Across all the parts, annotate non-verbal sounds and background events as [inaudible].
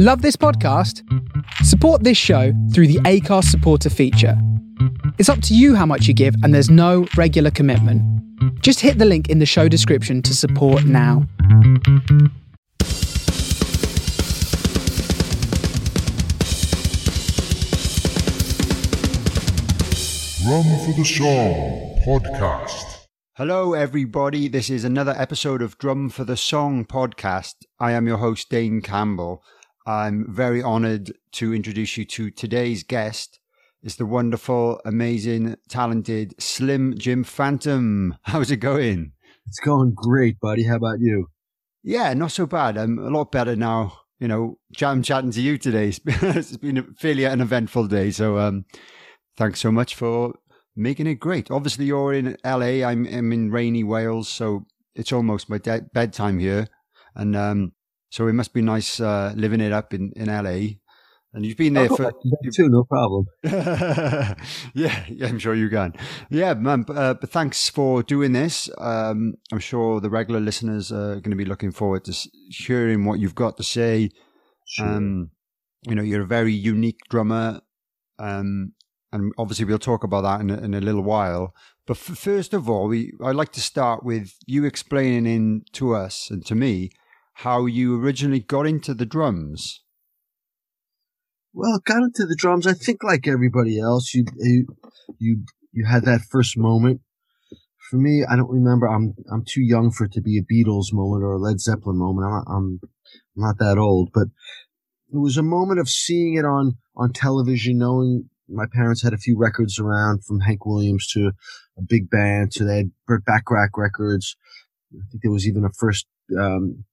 Love this podcast? Support this show through the Acast supporter feature. It's up to you how much you give, and there's no regular commitment. Just hit the link in the show description to support now. Drum for the Song podcast. Hello, everybody. This is another episode of Drum for the Song podcast. I am your host, Dane Campbell. I'm very honored to introduce you to today's guest. It's the wonderful, amazing, talented Slim Jim Phantom. [laughs] How's it going? It's going great, buddy. How about you? Yeah, not so bad. I'm a lot better now. You know, I'm chatting to you today. [laughs] it's been a fairly an eventful day. So, um, thanks so much for making it great. Obviously, you're in LA. I'm, I'm in rainy Wales, so it's almost my de- bedtime here, and um, so it must be nice uh, living it up in, in LA. And you've been there for too, no problem. [laughs] yeah, yeah, I'm sure you can. Yeah, man. Uh, but thanks for doing this. Um, I'm sure the regular listeners are going to be looking forward to hearing what you've got to say. Sure. Um, you know, you're a very unique drummer. Um, and obviously we'll talk about that in a, in a little while. But f- first of all, we I'd like to start with you explaining in to us and to me how you originally got into the drums. Well, got into the drums. I think like everybody else, you you you, you had that first moment. For me, I don't remember. I'm I'm too young for it to be a Beatles moment or a Led Zeppelin moment. I'm I'm, not that old, but it was a moment of seeing it on on television, knowing my parents had a few records around from Hank Williams to a big band to they had Burt Bacharach records. I think there was even a first um,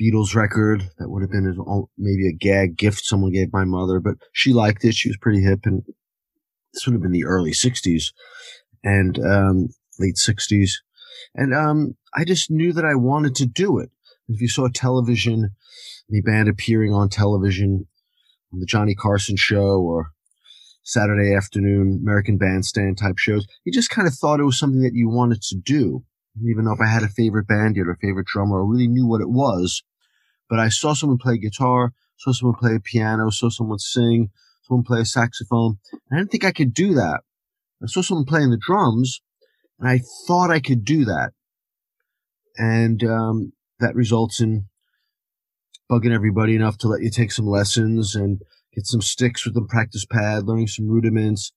Beatles record that would have been maybe a gag gift someone gave my mother, but she liked it. She was pretty hip, and this would have been the early '60s and um, late '60s, and um, I just knew that I wanted to do it. If you saw television, the band appearing on television, on the Johnny Carson show or Saturday afternoon American Bandstand type shows. You just kind of thought it was something that you wanted to do. Even though if I had a favorite band or a favorite drummer or really knew what it was, but I saw someone play guitar, saw someone play piano, saw someone sing, someone play a saxophone. And I didn't think I could do that. I saw someone playing the drums, and I thought I could do that. And um, that results in bugging everybody enough to let you take some lessons and get some sticks with the practice pad, learning some rudiments,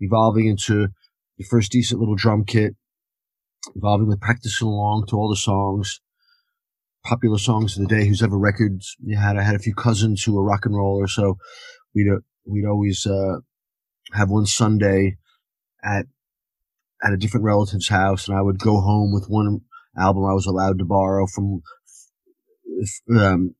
evolving into your first decent little drum kit, evolving with practicing along to all the songs, popular songs of the day. Who's ever records you had? I had a few cousins who were rock and roller, so we'd uh, we'd always uh, have one Sunday at at a different relative's house, and I would go home with one album I was allowed to borrow from um,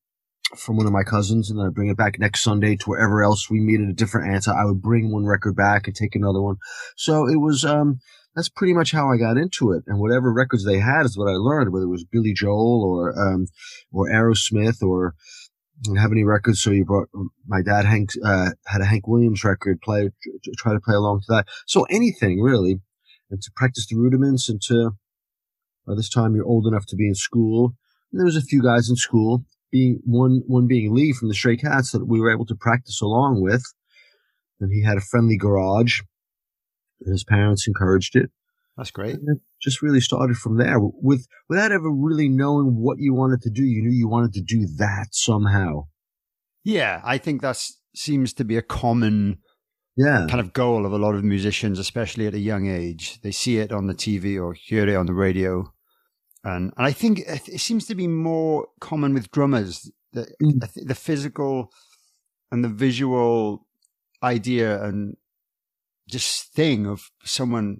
from one of my cousins and then I'd bring it back next Sunday to wherever else we meet at a different answer. I would bring one record back and take another one. So it was, um, that's pretty much how I got into it. And whatever records they had is what I learned, whether it was Billy Joel or, um, or Aerosmith or have any records. So you brought my dad, Hank, uh, had a Hank Williams record, play, try to play along to that. So anything really. And to practice the rudiments and to, by this time you're old enough to be in school. And there was a few guys in school being one one being Lee from the Stray Cats that we were able to practice along with. And he had a friendly garage. And his parents encouraged it. That's great. And it just really started from there. With without ever really knowing what you wanted to do, you knew you wanted to do that somehow. Yeah, I think that seems to be a common yeah. kind of goal of a lot of musicians, especially at a young age. They see it on the TV or hear it on the radio and and I think it seems to be more common with drummers the mm. the physical and the visual idea and just thing of someone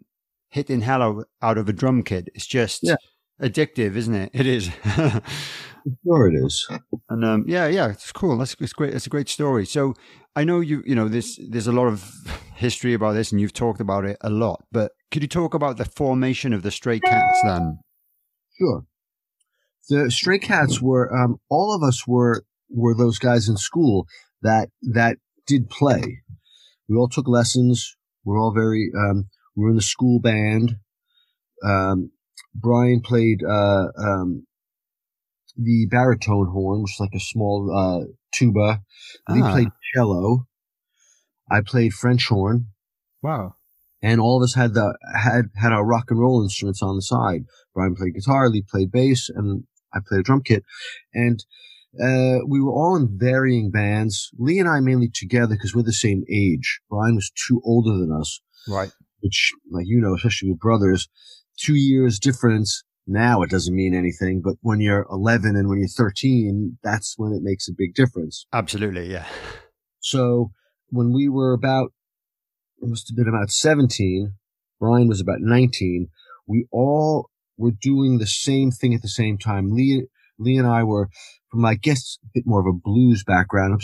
hitting hell out of a drum kit. It's just yeah. addictive, isn't it? It is. [laughs] sure, it is. And um, yeah, yeah, it's cool. That's it's great. It's a great story. So I know you. You know, this there's a lot of history about this, and you've talked about it a lot. But could you talk about the formation of the Stray Cats then? Sure. The Stray Cats were um, all of us were were those guys in school that that did play. We all took lessons. We're all very um, we're in the school band. Um, Brian played uh, um, the baritone horn, which is like a small uh, tuba. Lee Ah. played cello. I played French horn, Wow. and all of us had the had had our rock and roll instruments on the side. Brian played guitar, Lee played bass, and I played a drum kit. And uh, we were all in varying bands. Lee and I mainly together because we're the same age. Brian was two older than us, Right. which, like you know, especially with brothers, two years difference. Now it doesn't mean anything, but when you're 11 and when you're 13, that's when it makes a big difference. Absolutely. Yeah. So when we were about, it must have been about 17, Brian was about 19, we all were doing the same thing at the same time. Lee, Lee and I were from, I guess, a bit more of a blues background,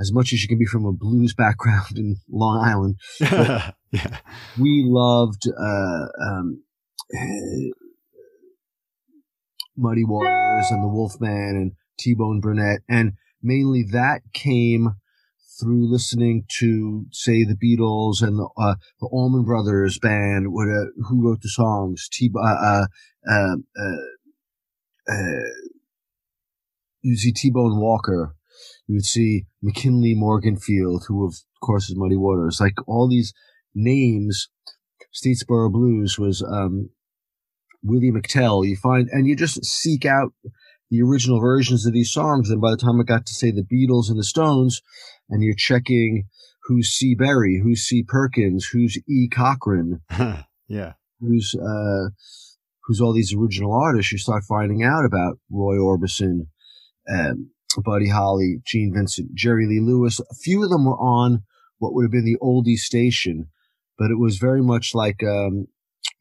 as much as you can be from a blues background in Long Island. [laughs] yeah. We loved, uh, um, eh, Muddy Waters and the Wolfman and T-Bone Burnett. And mainly that came through listening to, say, the Beatles and the, uh, the Allman Brothers band, what, uh, who wrote the songs, T, uh, uh, you see T-Bone Walker. You would see McKinley Morganfield, who of course is Muddy Waters. Like all these names, Statesboro Blues was, um, Willie McTell. You find, and you just seek out the original versions of these songs. And by the time I got to say the Beatles and the Stones, and you're checking who's C. Berry, who's C. Perkins, who's E. Cochran, [laughs] yeah. who's uh, who's all these original artists, you start finding out about Roy Orbison, um, Buddy Holly, Gene Vincent, Jerry Lee Lewis. A few of them were on what would have been the oldie station, but it was very much like um,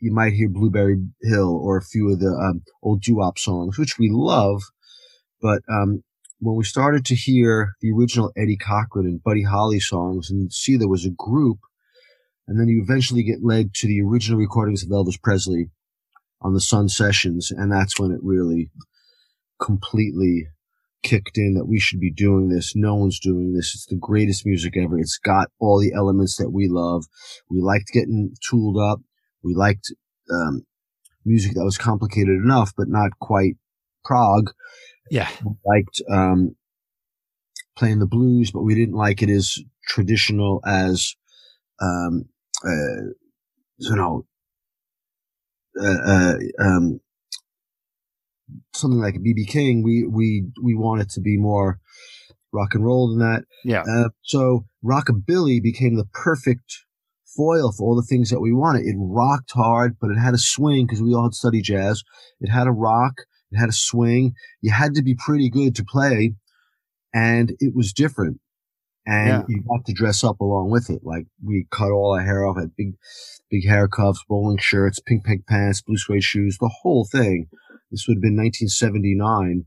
you might hear Blueberry Hill or a few of the um, old doo-wop songs, which we love. But um, when we started to hear the original Eddie Cochran and Buddy Holly songs and see there was a group, and then you eventually get led to the original recordings of Elvis Presley on the Sun Sessions, and that's when it really completely kicked in that we should be doing this. No one's doing this. It's the greatest music ever. It's got all the elements that we love. We liked getting tooled up. We liked um, music that was complicated enough, but not quite prog. Yeah. We liked um, playing the blues, but we didn't like it as traditional as, um, uh, you know, uh, uh, um, something like a BB King. We we we wanted to be more rock and roll than that. Yeah. Uh, so rockabilly became the perfect foil for all the things that we wanted. It rocked hard, but it had a swing because we all had studied jazz. It had a rock. It had a swing. You had to be pretty good to play, and it was different. And Yeah. you got to dress up along with it. Like we cut all our hair off, had big, big hair cuffs, bowling shirts, pink pink pants, blue suede shoes, the whole thing. This would have been 1979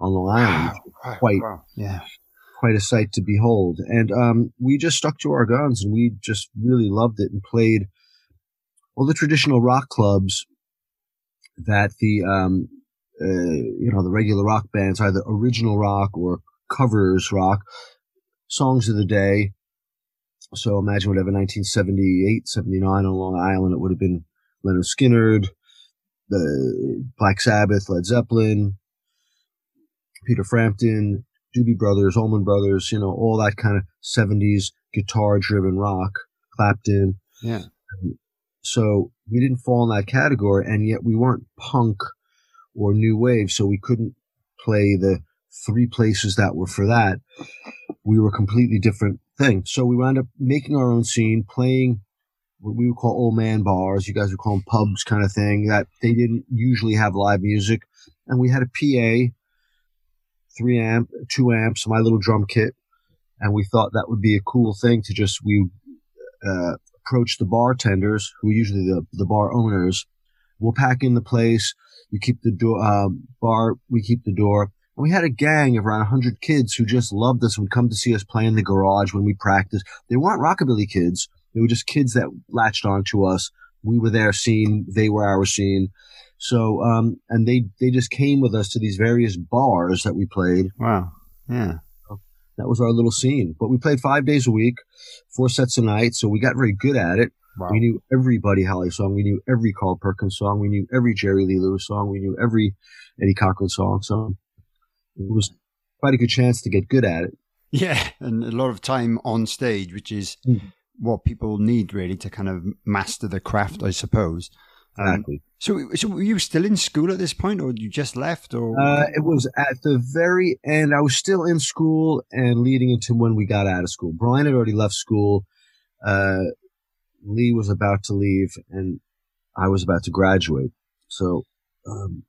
on Long Island Wow. quite- Wow. Yeah. quite a sight to behold. And um, we just stuck to our guns and we just really loved it and played all the traditional rock clubs that the um, uh, you know the regular rock bands, either original rock or covers rock, songs of the day. So imagine whatever 1978, 79 on Long Island, it would have been Lynyrd Skynyrd, the Black Sabbath, Led Zeppelin, Peter Frampton, Doobie Brothers, Allman Brothers, you know, all that kind of 70s guitar driven rock, Clapton. Yeah. So we didn't fall in that category, and yet we weren't punk or new wave, so we couldn't play the three places that were for that. We were a completely different thing. So we wound up making our own scene, playing what we would call old man bars. You guys would call them pubs kind of thing that they didn't usually have live music. And we had a PA, three amp, two amps, my little drum kit. And we thought that would be a cool thing to just, we, uh, approach the bartenders who are usually the, the bar owners. We'll pack in the place. You keep the door, uh, bar, we keep the door. We had a gang of around 100 kids who just loved us and would come to see us play in the garage when we practiced. They weren't rockabilly kids. They were just kids that latched onto us. We were their scene. They were our scene. So, um, and they, they just came with us to these various bars that we played. Wow. Yeah. That was our little scene. But we played five days a week, four sets a night. So we got very good at it. Wow. We knew every Buddy Holly song. We knew every Carl Perkins song. We knew every Jerry Lee Lewis song. We knew every Eddie Cochran song. So it was quite a good chance to get good at it. Yeah, and a lot of time on stage, which is Mm. what people need really to kind of master the craft, I suppose. Um, Exactly. so, so were you still in school at this point, or you just left, or Uh, it was at the very end. I was still in school and leading into when we got out of school. Brian had already left school. Uh, Lee was about to leave, and I was about to graduate. So um,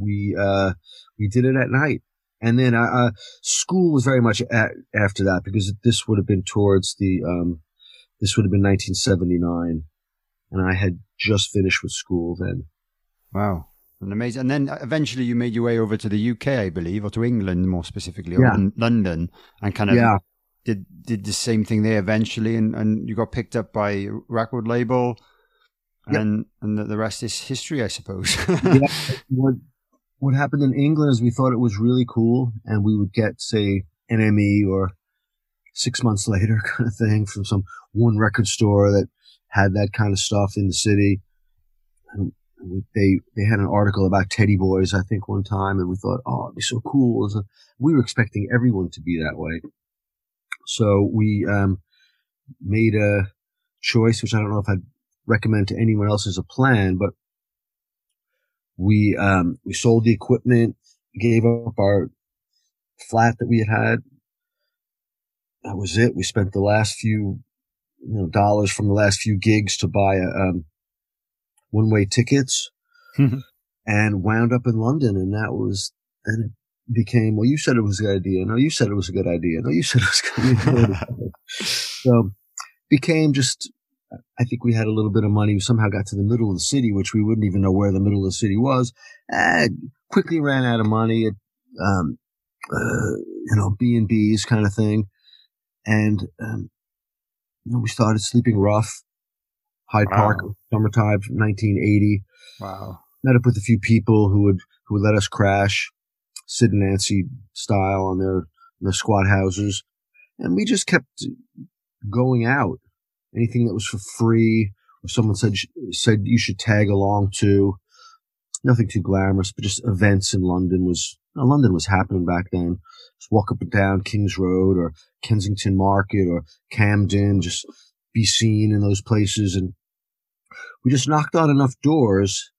we uh, we did it at night, and then uh, school was very much at, after that because this would have been towards the um, this would have been 1979, and I had just finished with school then. wow, and amazing. And then eventually you made your way over to the UK, I believe, or to England more specifically, or Yeah. Lon- London, and kind of Yeah. did did the same thing there eventually, and, and you got picked up by record label, Yep. and and the, the rest is history, I suppose. [laughs] Yeah. What happened in England is we thought it was really cool, and we would get say an NME or six months later [laughs] kind of thing from some one record store that had that kind of stuff in the city. And they they had an article about Teddy Boys, I think, one time, and we thought, oh, it'd be so cool. We were expecting everyone to be that way, so we um, made a choice, which I don't know if I'd recommend to anyone else as a plan, but we um, we sold the equipment, gave up our flat that we had had. That was it. We spent the last few you know dollars from the last few gigs to buy um, one way tickets, [laughs] and wound up in London. And that was and it became well. You said it was a good idea. No, you said it was a good idea. No, you said it was good [laughs] so became just I think we had a little bit of money. We somehow got to the middle of the city, which we wouldn't even know where the middle of the city was. And quickly ran out of money at, um, uh, you know, B and B's kind of thing. And, um, you know, we started sleeping rough. Hyde Wow. Park, summertime, 1980. wow. Met up with a few people who would, who would let us crash, Sid and Nancy style on their, their squat houses. And we just kept going out anything that was for free or someone said said you should tag along to. Nothing too glamorous but just events in london was uh, london was happening back then. Just walk up and down king's road or kensington market or camden just be seen in those places and we just knocked on enough doors.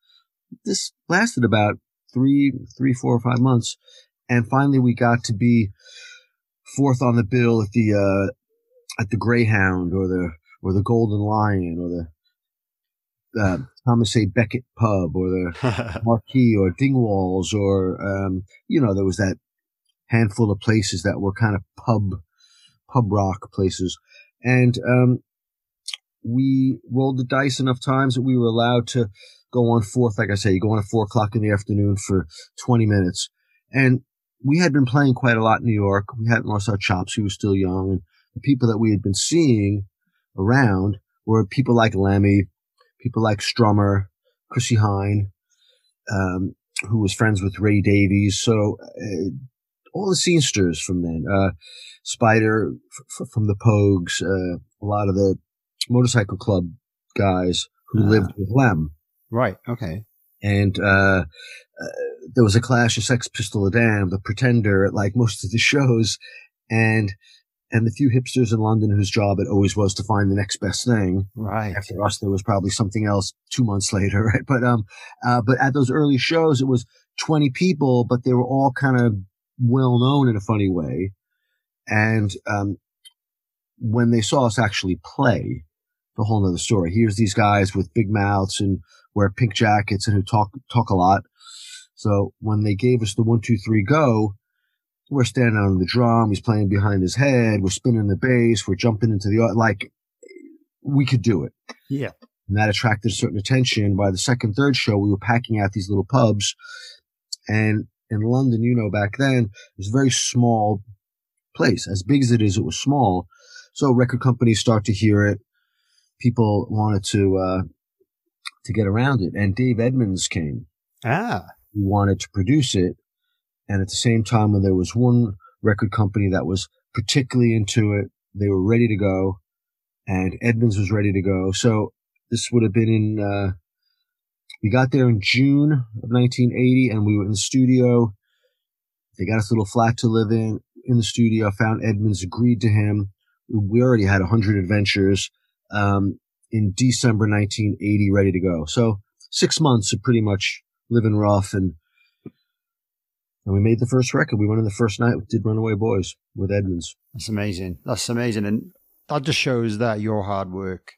This lasted about three three four or five months and finally we got to be fourth on the bill at the uh at the Greyhound or the or the Golden Lion or the uh, Thomas A. Beckett pub or the [laughs] Marquee or Dingwalls or um, you know there was that handful of places that were kind of pub pub rock places, and um, we rolled the dice enough times that we were allowed to go on fourth. Like I say, you go on at four o'clock in the afternoon for twenty minutes, and we had been playing quite a lot in New York. We hadn't lost our chops. We were still young, and the people that we had been seeing around were people like Lemmy, people like Strummer, Chrissie Hynde, um, who was friends with Ray Davies. So uh, all the scenesters from then, uh, Spider f- from the Pogues, uh, a lot of the motorcycle club guys who Ah. lived with Lem. right. Okay. And uh, uh, there was a clash of Sex Pistol of Damn, The Pretender, like most of the [laughs] shows, and and the few hipsters in London whose job it always was to find the next best thing. Right. After us, there was probably something else two months later, [laughs] right? But um, uh, but at those early shows, it was twenty people, but they were all kind of well known in a funny way, and um, when they saw us actually play, the whole nother story. Here's these guys with big mouths and wear pink jackets and who talk talk a lot. So when they gave us the one, two, three, go, we're standing on the drum. He's playing behind his head. We're spinning the bass. We're jumping into the like. We could do it, Yeah. and that attracted a certain attention. By the second, third show, we were packing out these little pubs, and in London, you know, back then, it was a very small place. As big as it is, it was small. So record companies start to hear it. People wanted to uh, to get around it, and Dave Edmunds came Ah. who wanted to produce it. And at the same time, when there was one record company that was particularly into it, they were ready to go, and Edmunds was ready to go. So this would have been in. Uh, we got there in June of 1980, and we were in the studio. They got us a little flat to live in in the studio. Found Edmunds, agreed to him. We already had 100 adventures um, in December 1980, ready to go. So six months of pretty much living rough, and and we made the first record. We went in the first night, did Runaway Boys with Edmunds. That's amazing. That's amazing, and that just shows that your hard work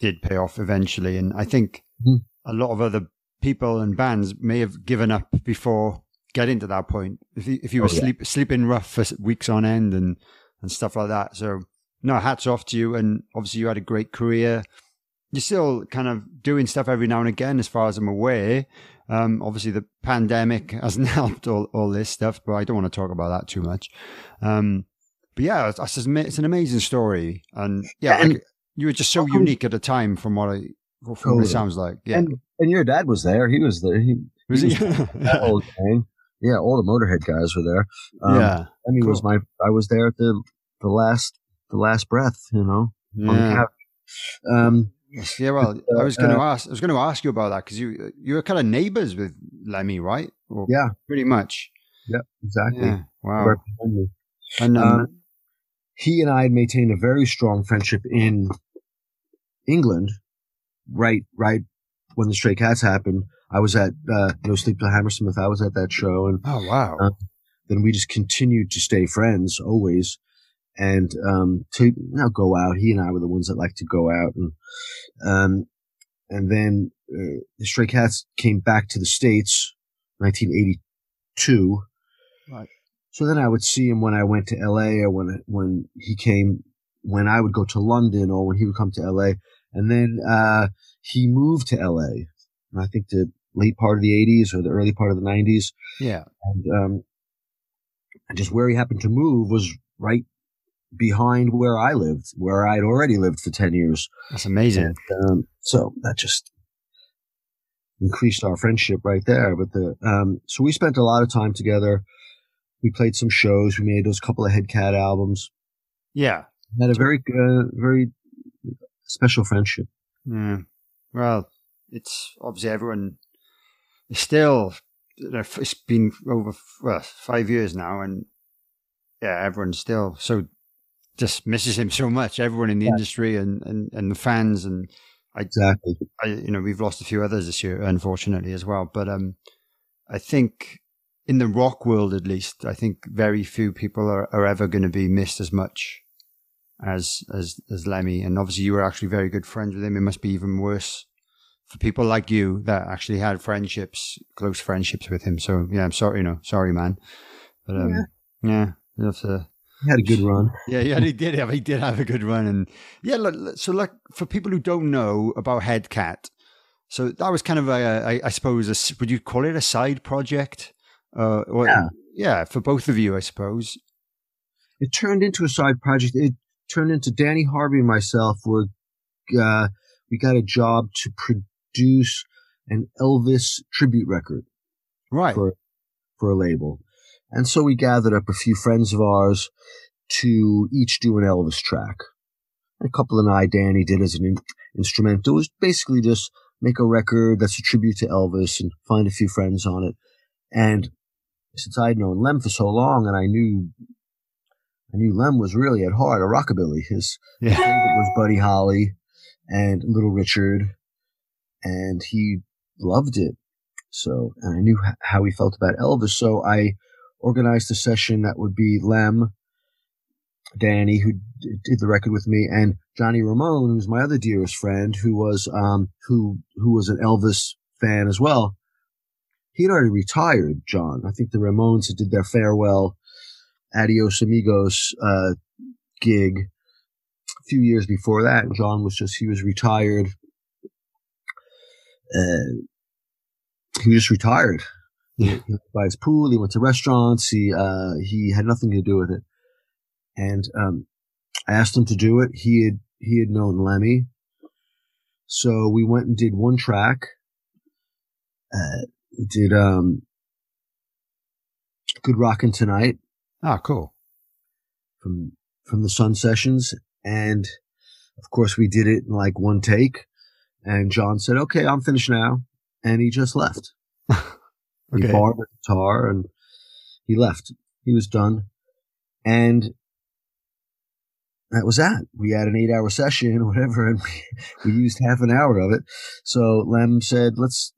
did pay off eventually. And I think Mhm. a lot of other people and bands may have given up before getting to that point. If you, if you were Oh, yeah. sleep, sleeping rough for weeks on end and, and stuff like that. So no, hats off to you. And obviously you had a great career. You're still kind of doing stuff every now and again, as far as I'm aware. Um, obviously the pandemic hasn't [laughs] helped all, all this stuff, but I don't want to talk about that too much. Um, but yeah, it's, it's an amazing story. And yeah, And- like, you were just so Um, unique at the time from what I, from what it sounds like. Yeah. And and your dad was there. He was there. He, was he it? [laughs] that whole gang. Yeah, all the Motorhead guys were there. Um, yeah. I mean, was my I was there at the the last the last breath. You know, Yeah. Um, yeah, well, I was going to uh, ask. I was going to ask you about that because you you were kind of neighbors with Lemmy, right? Or Yeah. pretty much. Yeah, exactly. Yeah, wow. And um, Um, he and I had maintained a very strong friendship in England. Right, right when the Stray Cats happened, I was at uh, No Sleep to Hammersmith. I was at that show, and oh wow, uh, then we just continued to stay friends always, and um, to now go out. He and I were the ones that like to go out, and um, and then uh, the Stray Cats came back to the states, 1982. Right. So then I would see him when I went to LA, or when when he came, when I would go to London, or when he would come to LA, and then uh, he moved to LA. I think the late part of the 80s or the early part of the 90s yeah, and um, and just where he happened to move was right behind where I lived, where I'd already lived for ten years. that's amazing. And, um, so that just increased our friendship right there. But the um, so we spent a lot of time together. We played some shows. We made those couple of Headcat albums. Yeah, Had a very uh, very special friendship. yeah. Well, it's obviously everyone is still. you know, It's been over well five years now, and yeah, everyone's still so just misses him so much. Everyone in the industry and, and and the fans and Exactly. I, you know, we've lost a few others this year, unfortunately, as well. But um, I think in the rock world, at least, I think very few people are, are ever going to be missed as much as as as Lemmy. And obviously, you were actually very good friends with him. It must be even worse for people like you that actually had friendships, close friendships with him. So yeah, I'm sorry, you know, sorry, man. But um, yeah, you have to. He had a good run. Yeah, yeah, he did have he did have a good run, and yeah. Look, so, like for people who don't know about Headcat, so that was kind of a, I, I suppose, a would you call it a side project? Uh, or, Yeah. yeah, for both of you, I suppose. it turned into a side project. It turned into Danny Harvey and myself were uh, we got a job to produce an Elvis tribute record Right. for for a label, and so we gathered up a few friends of ours to each do an Elvis track. A couple and I, Danny, did as an in- instrumental. It was basically just make a record that's a tribute to Elvis and find a few friends on it. And since I'd known Lem for so long, and I knew I knew Lem was really at heart a rockabilly. His Yeah. favorite was Buddy Holly and Little Richard, and he loved it. So, and I knew h- how he felt about Elvis. So I organized a session that would be Lem, Danny, who did the record with me, and Johnny Ramone, who was my other dearest friend, who was um who who was an Elvis fan as well. He had already retired, John. I think the Ramones had did their farewell Adios Amigos uh, gig a few years before that. John was just, he was retired. Uh, he just retired. He, went by his pool. He went to restaurants. He, uh, he had nothing to do with it. And, um, I asked him to do it. He had, he had known Lemmy. So we went and did one track. Uh, we did, um, Good Rockin' Tonight Ah, cool. from from the Sun Sessions, and of course we did it in like one take. And John said, "Okay, I'm finished now," and he just left. [laughs] He Okay. borrowed the guitar and he left. He was done, and that was that. We had an eight-hour session or whatever, and we, we used half an hour of it. So Lem said, "Let's.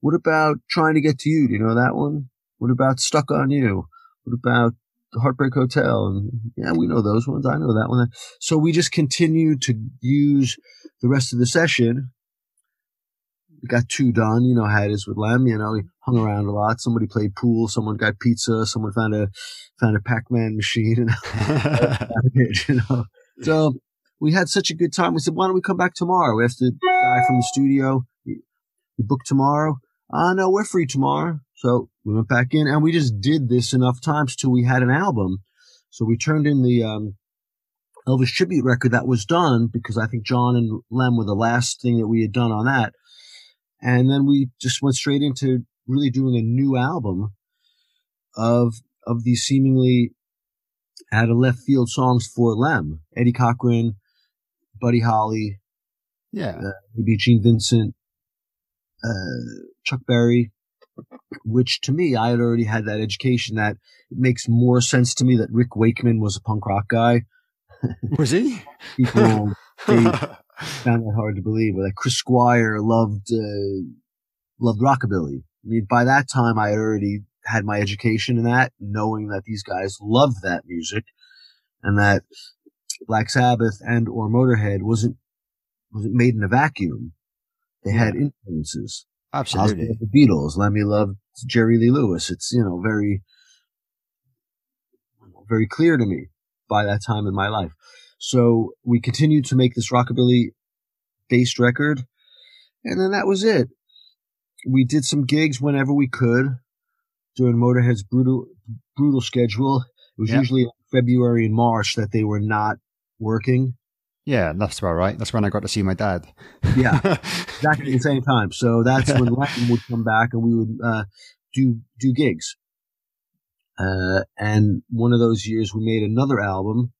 What about trying to get to you? Do you know that one? What about stuck on you? What about the Heartbreak Hotel? And yeah, we know those ones. I know that one. So we just continued to use the rest of the session. We got two done. You know how it is with Lem. You know, he hung around a lot. Somebody played pool. Someone got pizza. Someone found a found a Pac-Man machine. And [laughs] [laughs] you know, so we had such a good time. We said, why don't we come back tomorrow? We have to guy from the studio. We booked tomorrow. Ah, no, we're free tomorrow. So we went back in and we just did this enough times till we had an album. So we turned in the um, Elvis tribute record that was done because I think John and Lem were the last thing that we had done on that. And then we just went straight into really doing a new album of of these seemingly out of left field songs for Lem. Eddie Cochran, Buddy Holly, yeah. uh, maybe Gene Vincent, uh, Chuck Berry, which to me, I had already had that education that it makes more sense to me that Rick Wakeman was a punk rock guy. Was he? People [laughs] they found that hard to believe, or that Chris Squire loved, uh, loved rockabilly. I mean, by that time, I had already had my education in that, knowing that these guys loved that music and that Black Sabbath and or Motorhead wasn't, wasn't made in a vacuum. They had influences. Absolutely. the Beatles. Lemmy loved Jerry Lee Lewis. It's, you know, very, very clear to me by that time in my life. So we continued to make this rockabilly based record. And then that was it. We did some gigs whenever we could during Motorhead's brutal, brutal schedule. It was Yeah. usually February and March that they were not working. Yeah, that's about right. That's when I got to see my dad. Yeah. [laughs] exactly the same time. So that's when [laughs] Latin would come back and we would uh, do do gigs. Uh, and one of those years, we made another album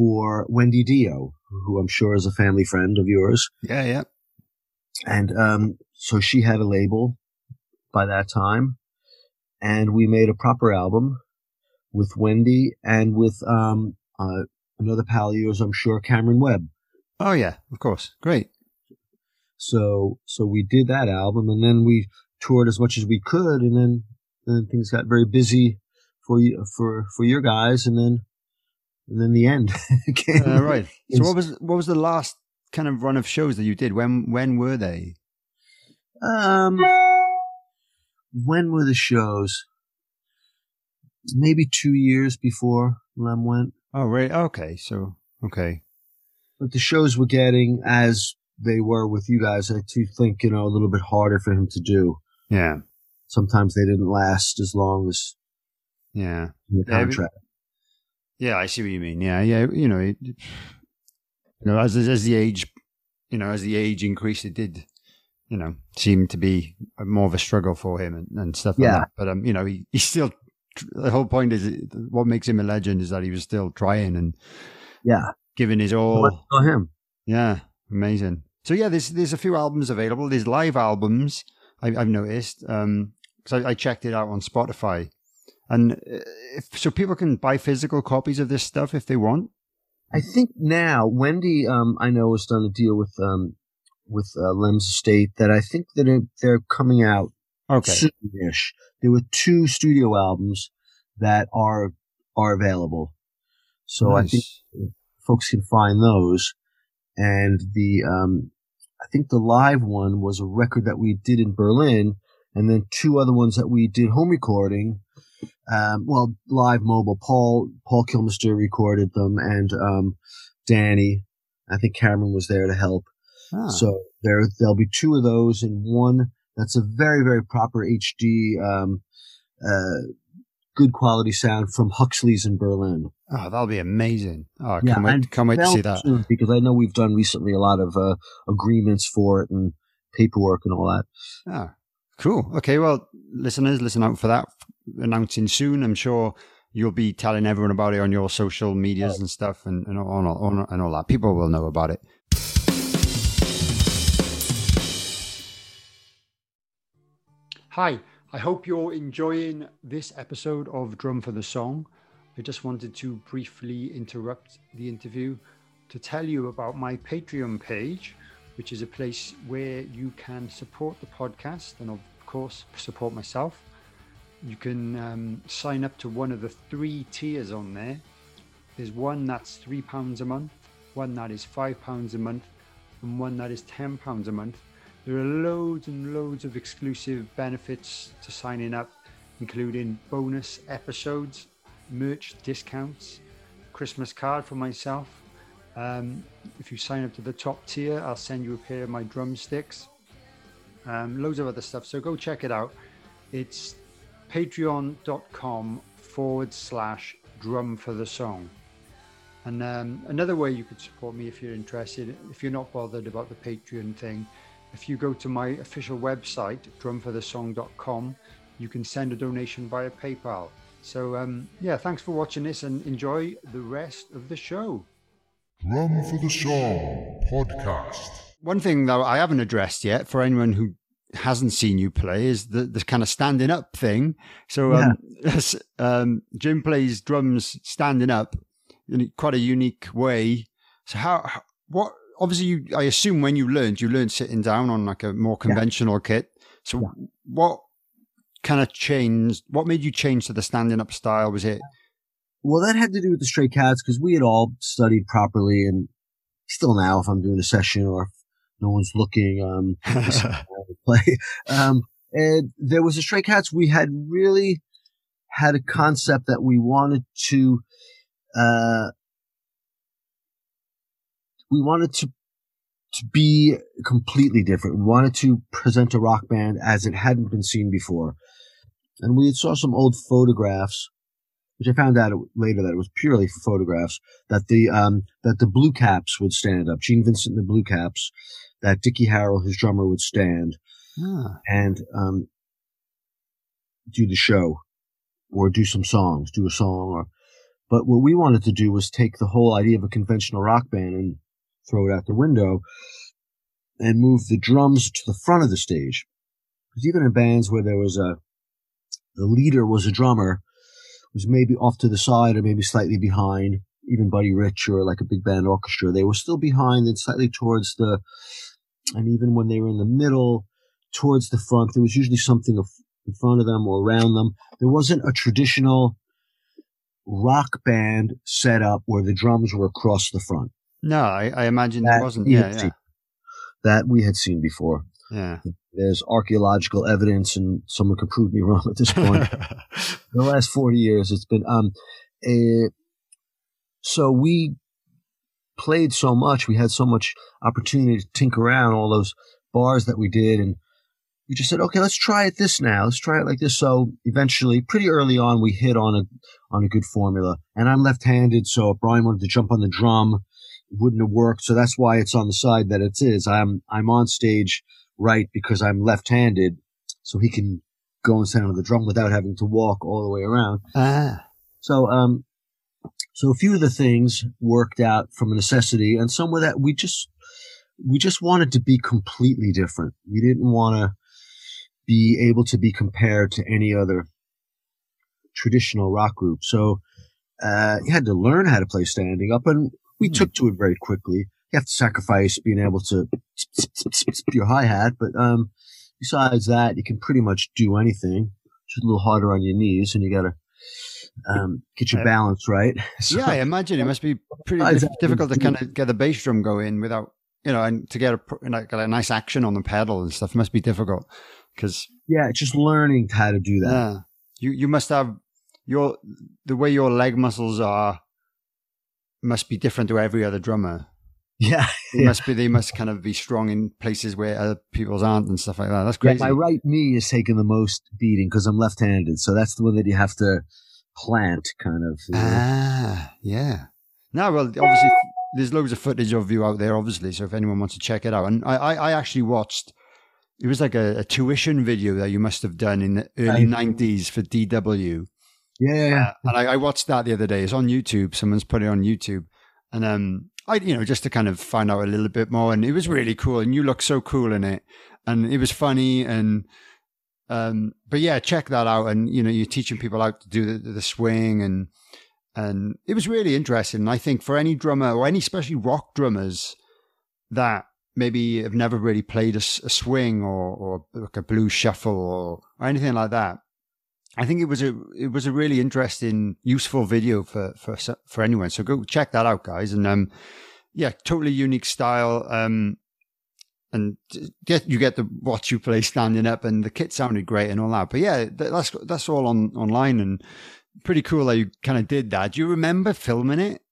for Wendy Dio, who I'm sure is a family friend of yours. yeah, yeah. And um, so she had a label by that time, and we made a proper album with Wendy and with um, uh, another pal of yours, I'm sure, Cameron Webb. Oh, yeah, of course. Great. So so we did that album, and then we toured as much as we could, and then then things got very busy for you for for your guys, and then and then the end [laughs] came. Uh, right. So what was what was the last kind of run of shows that you did? When when were they? Um, when were the shows? Maybe two years before Lem went, Oh, right. Okay. So okay. but the shows were getting as they were with you guys. I do think you know a little bit harder for him to do. Yeah. Sometimes they didn't last as long as Yeah. the contract. Yeah, I see what you mean. Yeah, yeah. You know, it, you know, as as the age, you know, as the age increased, it did, you know, seem to be more of a struggle for him and, and stuff like Yeah. that. But um, you know, he, he still. The whole point is what makes him a legend is that he was still trying and Yeah, giving his all. go him. Yeah, amazing. So yeah, there's there's a few albums available. There's live albums. I, I've noticed because I, I checked it out on Spotify, and uh, if, so people can buy physical copies of this stuff if they want. I think now Wendy, um, I know has done a deal with um, with uh, Lem's Estate that I think that they're coming out Okay. soon-ish. There were two studio albums that are are available, so I think folks can find those. And the um, I think the live one was a record that we did in Berlin, and then two other ones that we did home recording. Um, well, live mobile. Paul Paul Kilmister recorded them, and um, Danny. I think Cameron was there to help. Ah, So there there'll be two of those, and one that's a very very proper HD, um, uh, good quality sound from Huxley's in Berlin. oh, that'll be amazing. Oh, I Yeah, can't wait, can't wait to see that. because I know we've done recently a lot of uh, agreements for it and paperwork and all that. Ah, cool. Okay, well, listeners, listen out for that announcing soon. I'm sure you'll be telling everyone about it on your social medias oh. and stuff and, and, all, on, and all that. People will know about it. Hi, I hope you're enjoying this episode of Drum for the Song. I just wanted to briefly interrupt the interview to tell you about my Patreon page, which is a place where you can support the podcast and, of course, support myself. You can um, sign up to one of the three tiers on there. There's one that's £3 a month, one that is £5 a month, and one that is £10 a month. There are loads and loads of exclusive benefits to signing up, including bonus episodes, merch discounts, Christmas card for myself. Um, if you sign up to the top tier, I'll send you a pair of my drumsticks. Um, loads of other stuff. So go check it out. It's patreon.com forward slash drum for the song. And um, another way you could support me if you're interested, if you're not bothered about the Patreon thing, if you go to my official website, drumforthesong.com, you can send a donation via PayPal. So, um, yeah, thanks for watching this and enjoy the rest of the show. Drum for the Song podcast. One thing, though, I haven't addressed yet for anyone who hasn't seen you play is the, the kind of standing up thing. So, um, [laughs] um, Jim plays drums standing up in quite a unique way. So, how, what, obviously you i assume when you learned you learned sitting down on like a more conventional yeah. kit so yeah. what kind of changed what made you change to the standing up style was it well that had to do with the stray cats because we had all studied properly and still now if i'm doing a session or no one's looking um [laughs] play um and there was a stray cats we had really had a concept that we wanted to uh we wanted to to be completely different. We wanted to present a rock band as it hadn't been seen before. And we saw some old photographs, which I found out later that it was purely photographs, that the, um, that the Blue Caps would stand up. Gene Vincent and the Blue Caps, that Dickie Harrell, his drummer, would stand ah. and, um, do the show or do some songs, do a song or, but what we wanted to do was take the whole idea of a conventional rock band and throw it out the window and move the drums to the front of the stage. Because even in bands where there was a, the leader was a drummer, was maybe off to the side or maybe slightly behind, even Buddy Rich or like a big band orchestra, they were still behind and slightly towards the, and even when they were in the middle, towards the front, there was usually something in front of them or around them. There wasn't a traditional rock band setup where the drums were across the front. No, I, I imagine there wasn't. Yeah, yeah. that we had seen before. Yeah. There's archaeological evidence, and someone could prove me [laughs] wrong at this point. [laughs] the last 40 years, it's been. um. A, so we played so much, we had so much opportunity to tinker around all those bars that we did, and we just said, okay, let's try it this now. Let's try it like this. So eventually, pretty early on, we hit on a on a good formula. And I'm left-handed, so if Brian wanted to jump on the drum, it wouldn't have worked. So that's why it's on the side that it is. I'm I'm on stage right because I'm left-handed, so he can go and stand on the drum without having to walk all the way around. Ah. So um, so a few of the things worked out from a necessity, and some of that we just we just wanted to be completely different. We didn't want to be able to be compared to any other traditional rock group. So uh, you had to learn how to play standing up, and we hmm. took to it very quickly. You have to sacrifice being able to [laughs] your hi hat, but um, besides that, you can pretty much do anything. Just a little harder on your knees, and you got to um, get your balance right. [laughs] So, yeah, I imagine it must be pretty difficult to kind of get the bass drum going without, you know, and to get a, get a nice action on the pedal and stuff must be difficult because yeah, just learning how to do that. Yeah, you you must have your the way your leg muscles are must be different to every other drummer. [laughs] Yeah, they yeah. must be. They must kind of be strong in places where other people's aren't and stuff like that. That's crazy. Yeah, my right knee is taking the most beating because I'm left-handed, so that's the one that you have to plant, kind of. You know? Ah, yeah. Now, well, obviously, there's loads of footage of you out there, obviously. So if anyone wants to check it out, and I, I, I actually watched. It was like a, a, tuition video that you must have done in the early '90s for DW yeah. Uh, and I, I, watched that the other day. It's on YouTube. Someone's put it on YouTube, and um, I, you know, just to kind of find out a little bit more. And it was really cool. And you look so cool in it, and it was funny. And Um, but yeah, check that out. And you know, you're teaching people how to do the, the swing, and and it was really interesting. And I think for any drummer or any especially rock drummers that maybe have never really played a, a swing or or like a blues shuffle or, or anything like that, I think it was a it was a really interesting, useful video for for for anyone. So go check that out, guys. And um, yeah, totally unique style. Um, and get you get to watch you play standing up, and the kit sounded great and all that. But yeah, that's that's all on online and pretty cool that you kind of did that. Do you remember filming it?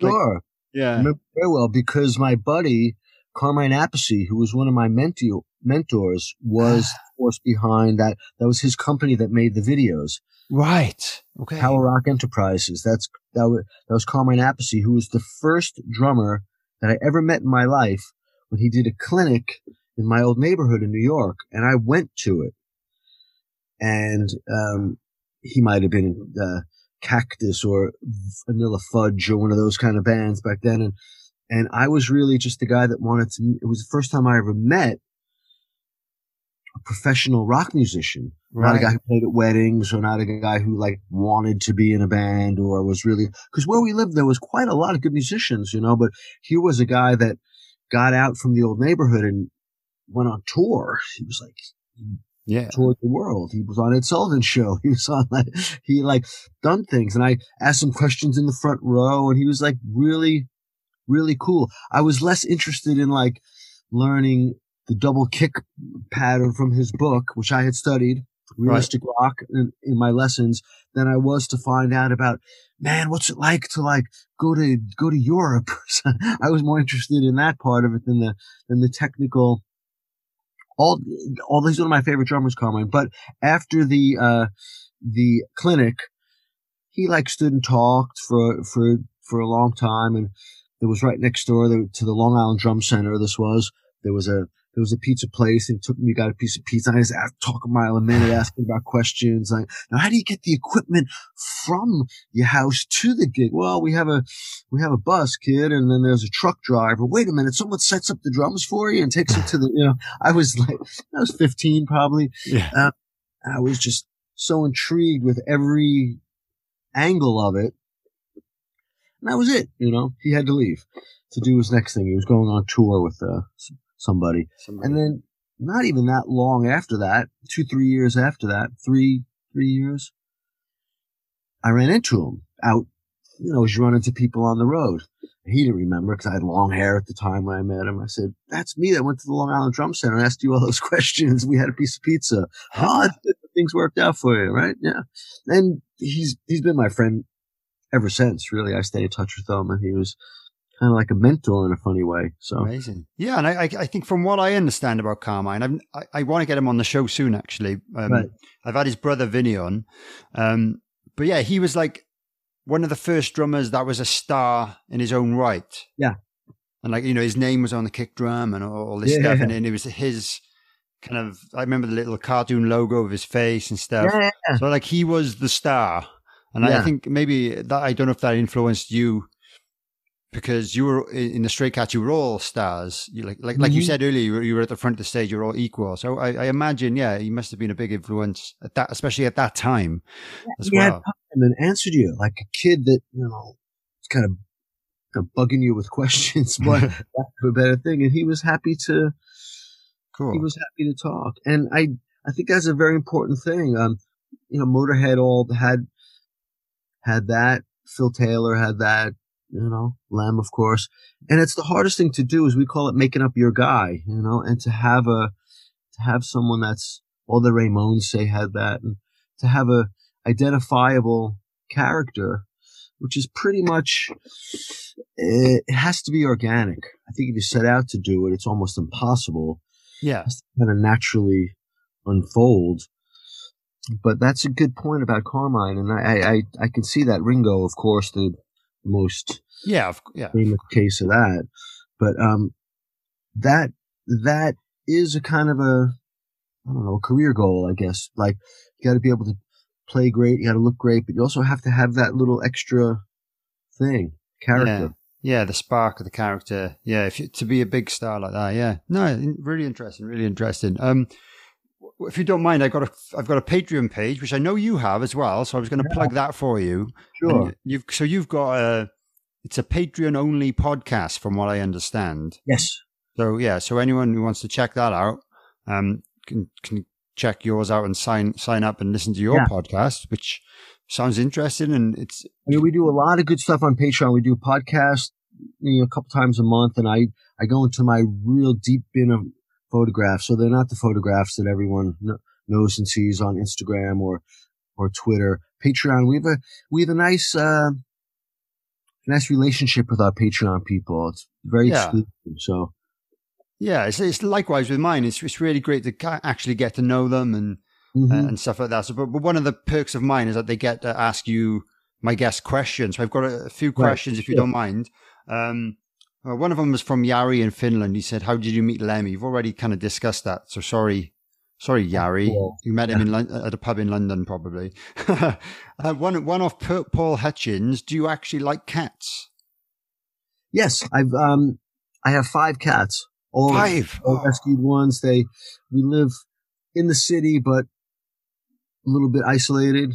Sure. Like, yeah. Very well because my buddy Carmine Appice, who was one of my mentor, mentors, was ah. force behind that. That was his company that made the videos. Right. Okay. Power Rock Enterprises. That's that was that was Carmine Appice, who was the first drummer that I ever met in my life when he did a clinic in my old neighborhood in New York, and I went to it. And um, he might have been uh, Cactus or Vanilla Fudge or one of those kind of bands back then, and and I was really just the guy that wanted to. It was the first time I ever met a professional rock musician, right. not a guy who played at weddings or not a guy who like wanted to be in a band or was really because where we lived there was quite a lot of good musicians, you know. But here was a guy that got out from the old neighborhood and went on tour. He was like, yeah, toured the world. He was on Ed Sullivan's show. [laughs] He was on like he like done things, and I asked him questions in the front row, and he was like really, really cool. I was less interested in like learning the double kick pattern from his book, which I had studied realistic right. rock in, in, my lessons than I was to find out about, man, what's it like to like go to, go to Europe? [laughs] I was more interested in that part of it than the, than the technical, all, all these are my favorite drummers, Carmine. But after the, uh, the clinic, he like stood and talked for, for, for a long time. And it was right next door to the Long Island Drum Center. This was, there was a, there was a pizza place and took me, got a piece of pizza. I just asked, talk a mile a minute, asking about questions. Like, now how do you get the equipment from your house to the gig? Well, we have a, we have a bus kid and then there's a truck driver. Wait a minute. Someone sets up the drums for you and takes it to the, you know, I was like, I was 15 probably. Yeah. Uh, I was just so intrigued with every angle of it. And that was it. You know, he had to leave to do his next thing. He was going on tour with, uh, somebody. somebody. And then not even that long after that, two, three years after that, three, three years, I ran into him out, you know, as you run into people on the road. He didn't remember because I had long hair at the time when I met him. I said, that's me that went to the Long Island Drum Center and asked you all those [laughs] questions. We had a piece of pizza. [laughs] oh, [laughs] things worked out for you, right? Yeah. And he's, he's been my friend ever since, really. I stay in touch with him and he was, kind of like a mentor in a funny way. So amazing, yeah. And I, I think from what I understand about Carmine, I'm, i I, want to get him on the show soon. Actually, um, right. I've had his brother Vinny on, um, but yeah, he was like one of the first drummers that was a star in his own right. Yeah, and like you know, his name was on the kick drum and all, all this yeah, stuff, and, [laughs] and it was his kind of. I remember the little cartoon logo of his face and stuff. Yeah, yeah. So like he was the star. And I think maybe that I don't know if that influenced you because you were in the Stray Cats, you were all stars. You like, like, like mm-hmm. you said earlier, you were, you were, at the front of the stage. You were all equal. So I, I, imagine, yeah, he must have been a big influence at that, especially at that time yeah, as he well. Had time and answered you like a kid that you know, kind of, kind of bugging you with [laughs] questions, but [laughs] for a better thing. And he was happy to. Cool. He was happy to talk, and I, I think that's a very important thing. Um, you know, Motorhead all had, had that. Phil Taylor had that you know, Lem, of course. And it's the hardest thing to do is we call it making up your guy, you know, and to have a, to have someone that's all the Ramones say had that and to have a identifiable character, which is pretty much, eh, it, has to be organic. I think if you set out to do it, it's almost impossible. Yeah. kind of naturally unfold. But that's a good point about Carmine, and I, I, I can see that Ringo, of course, the most yeah, yeah. famous case of that. But um, that that is a kind of a I don't know a career goal, I guess. Like you got to be able to play great, you got to look great, but you also have to have that little extra thing, character. Yeah, yeah the spark of the character. Yeah, if you, to be a big star like that. Yeah, no, really interesting, really interesting. Um, if you don't mind, I got a I've got a Patreon page which I know you have as well. So I was going to Yeah. plug that for you. Sure. And you've so you've got a it's a Patreon only podcast from what I understand. Yes. So yeah, so anyone who wants to check that out, um, can can check yours out and sign sign up and listen to your Yeah. podcast, which sounds interesting. And it's I mean, we do a lot of good stuff on Patreon. We do a podcast, you know, a couple times a month, and I I go into my real deep bin of photographs. So they're not the photographs that everyone kn- knows and sees on Instagram or or Twitter. Patreon, we have a we have a nice uh, nice relationship with our Patreon people. It's very Yeah. exclusive. So yeah, it's, it's likewise with mine. It's it's really great to actually get to know them and uh, and stuff like that. So, but, but one of the perks of mine is that they get to ask you my guest questions. So I've got a, a few Right, questions, if you sure. don't mind. Um, well, one of them was from Yari in Finland. He said, "How did you meet Lemmy?" You've already kind of discussed that, so sorry, sorry, Yari. cool. You met him in Lon- at a pub in London, probably. [laughs] uh, one one off Paul Hutchins. Do you actually like cats? yes, I've um I have five cats. All Five. all Oh. rescued ones. They we live in the city, but a little bit isolated.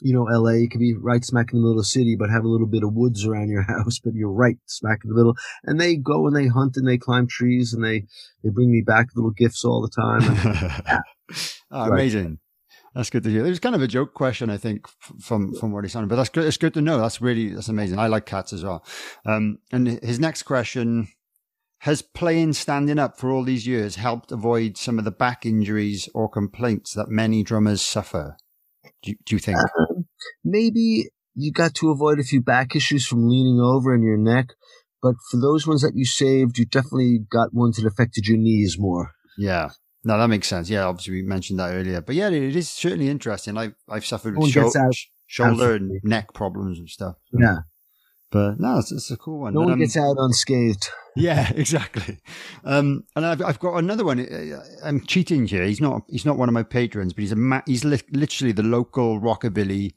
You know, LA you could be right smack in the middle of the city, but have a little bit of woods around your [laughs] house, but you're right smack in the middle. And they go and they hunt and they climb trees and they they bring me back little gifts all the time. [laughs] And oh, [laughs] Right. amazing. That's good to hear. There's kind of a joke question, I think, from from what he sounded, but that's good. It's good to know. That's really that's amazing. I like cats as well. Um, and his next question: Has playing standing up for all these years helped avoid some of the back injuries or complaints that many drummers suffer? Do you, do you think? um, maybe you got to avoid a few back issues from leaning over in your neck, but for those ones that you saved, you definitely got ones that affected your knees more. Yeah. No, that makes sense. Yeah, obviously we mentioned that earlier, but yeah, it is certainly interesting. I've I've suffered with gets shoulder and neck problems and stuff. Yeah, But no, it's, it's a cool one. no one um, gets out unscathed. [laughs] Yeah, exactly. Um, and I've I've got another one. Uh, I'm cheating here. He's not he's not one of my patrons, but he's a ma- he's li- literally the local rockabilly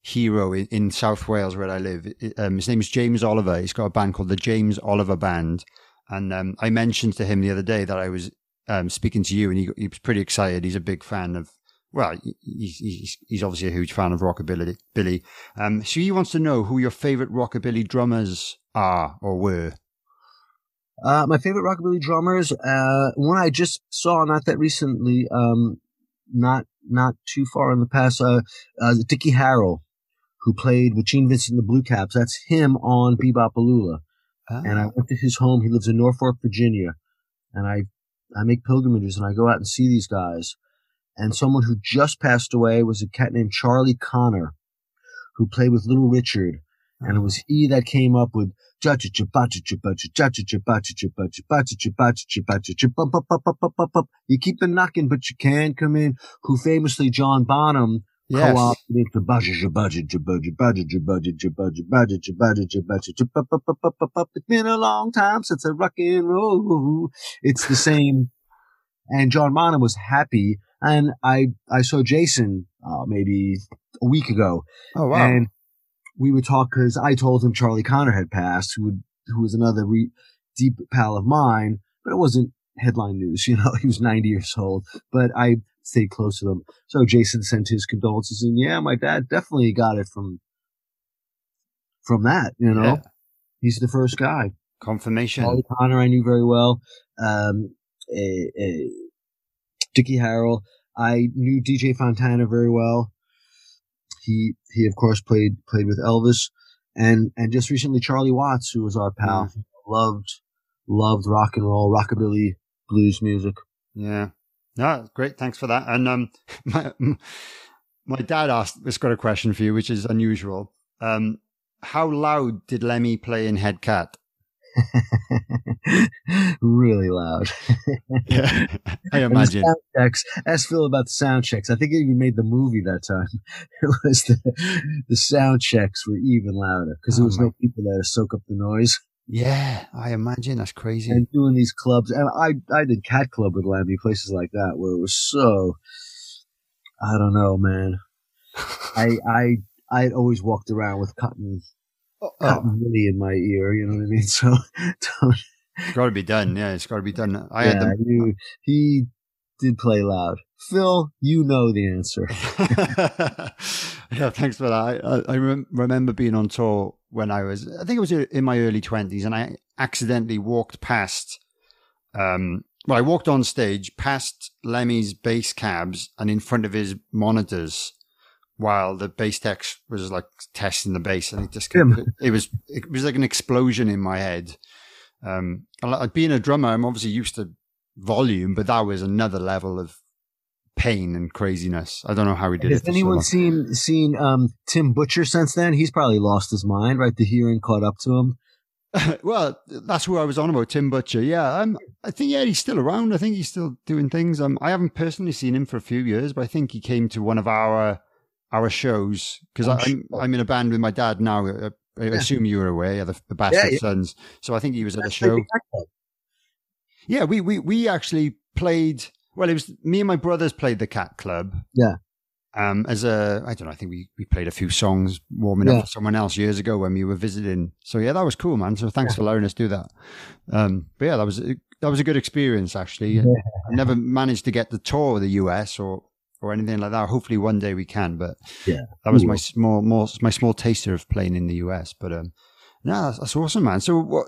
hero in, in South Wales where I live. Um, his name is James Oliver. He's got a band called the James Oliver Band, and um, I mentioned to him the other day that I was um, speaking to you, and he, he was pretty excited. He's a big fan of. Well, he's, he's, he's obviously a huge fan of rockabilly. Billy. Um, so he wants to know who your favorite rockabilly drummers are or were. Uh, my favorite rockabilly drummers, uh, one I just saw not that recently, um, not not too far in the past, uh, uh, Dickie Harrell, who played with Gene Vincent and the Blue Caps. That's him on Be-Bop-A-Lula. And I went to his home. He lives in Norfolk, Virginia. And I, I make pilgrimages and I go out and see these guys. And someone who just passed away was a cat named Charlie Connor, who played with Little Richard. And it was he that came up with you keep the knocking, but you can't come in. Who famously John Bonham Yes. co-opted into budget, budget, budget, budget, budget, budget, budget, budget, budget, It's been a long time since I rock and roll. It's the same. And John Bonham was happy. And I, I saw Jason, uh, maybe a week ago. Oh wow! And we would talk because I told him Charlie Connor had passed, who would, who was another re- deep pal of mine, but it wasn't headline news. [laughs] You know, he was 90 years old, but I stayed close to them. So Jason sent his condolences, and yeah, my dad definitely got it from from that. You know, Yeah. he's the first guy. Confirmation. Charlie Connor, I knew very well. Um, eh, eh, Dickie Harrell, I knew DJ Fontana very well. He he of course played played with Elvis, and and just recently Charlie Watts, who was our pal, loved loved rock and roll, rockabilly, blues music. Yeah. No, great. Thanks for that. And um, [laughs] my my dad asked. Has got a question for you, which is unusual. Um, how loud did Lemmy play in Head Cat? [laughs] really loud. [laughs] Yeah, I imagine. sound checks. Ask Phil about the sound checks. I think he even made the movie that time. [laughs] It was the, the sound checks were even louder because there Oh was my- no people there to soak up the noise. Yeah, I imagine that's crazy. And doing these clubs, and I I did Cat Club with Lemmy, places like that where it was so. I don't know, man. I I I had always walked around with cotton cotton really in my ear. You know what I mean? [laughs] So it's got to be done. Yeah, it's got to be done. I yeah, had them. you- he did play loud. Phil, you know the answer. [laughs] [laughs] yeah, thanks for that. I, I rem- remember being on tour when I was, I think it was in my early 20s, and I accidentally walked past, um, well, I walked on stage past Lemmy's bass cabs and in front of his monitors while the bass tech was like testing the bass, and it just it was it was like an explosion in my head. Um, being a drummer, I'm obviously used to volume, but that was another level of pain and craziness. I don't know how he did Has it. Has anyone so seen seen um, Tim Butcher since then? He's probably lost his mind, right? The hearing caught up to him. [laughs] well, that's who I was on about, Tim Butcher. Yeah, I'm, I think yeah, he's still around. I think he's still doing things. Um, I haven't personally seen him for a few years, but I think he came to one of our our shows because I'm, sure. I'm in a band with my dad now. Uh, I, yeah. assume you were away the, the Bastard yeah. Sons. So I think he was at a show. Yeah, we, we we actually played. Well, it was me and my brothers played the Cat Club. Yeah. Um, as a, I don't know, I think we, we played a few songs warming yeah. up for someone else years ago when we were visiting. So yeah, that was cool, man. So thanks for allowing us do that. Um, but yeah, that was, that was a good experience actually. Yeah. I never managed to get the tour of the US or, or anything like that. Hopefully one day we can, but yeah, that was my small, more, my small taster of playing in the US. But, um, no, that's, that's awesome, man. So what,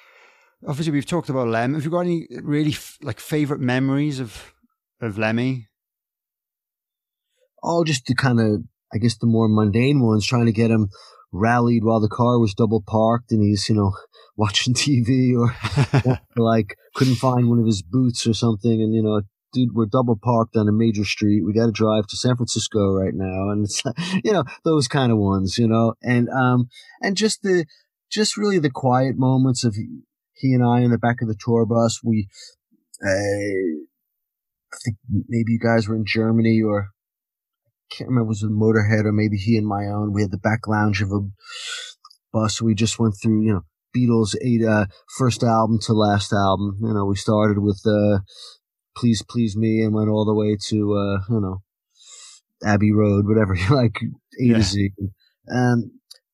[sighs] obviously we've talked about Lem. Have you got any really f- like favorite memories of of Lemmy? Oh, just the kind of I guess the more mundane ones, trying to get him rallied while the car was double parked and he's you know [laughs] watching TV or, or [laughs] like couldn't find one of his boots or something, and you know. Dude, we're double parked on a major street. We got to drive to San Francisco right now, and it's [laughs] you know those kind of ones, you know, and um, and just the just really the quiet moments of he and I in the back of the tour bus. We, uh, I think maybe you guys were in Germany or I can't remember was it Motorhead or maybe he and my own. We had the back lounge of a bus. We just went through, you know, Beatles eight, uh, first album to last album. You know, we started with, uh, Please Please Me and went all the way to, uh, you know, Abbey Road, whatever you [laughs] like, A yeah. to Z. And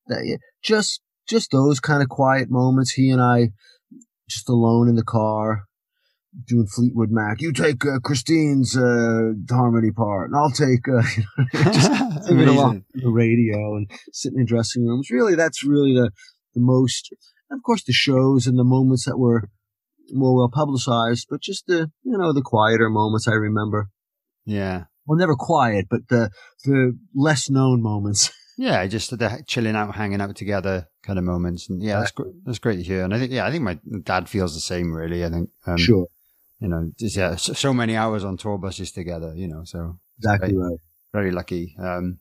that, just, just those kind of quiet moments. He and I, just alone in the car doing Fleetwood Mac. You take uh, Christine's uh, harmony part, and I'll take uh, [laughs] [laughs] just singing along the radio and sitting in dressing rooms. Really, that's really the the most. of course, the shows and the moments that were more well publicized, but just the you know the quieter moments I remember. Yeah. Well, never quiet, but the the less known moments. [laughs] Yeah, just the chilling out, hanging out together kind of moments. And yeah, that's great. That's great to hear. And I think, yeah, I think my dad feels the same. Really, I think. Um, sure. You know, just yeah, so, so, many hours on tour buses together. You know, so exactly very, right. Very lucky. Um,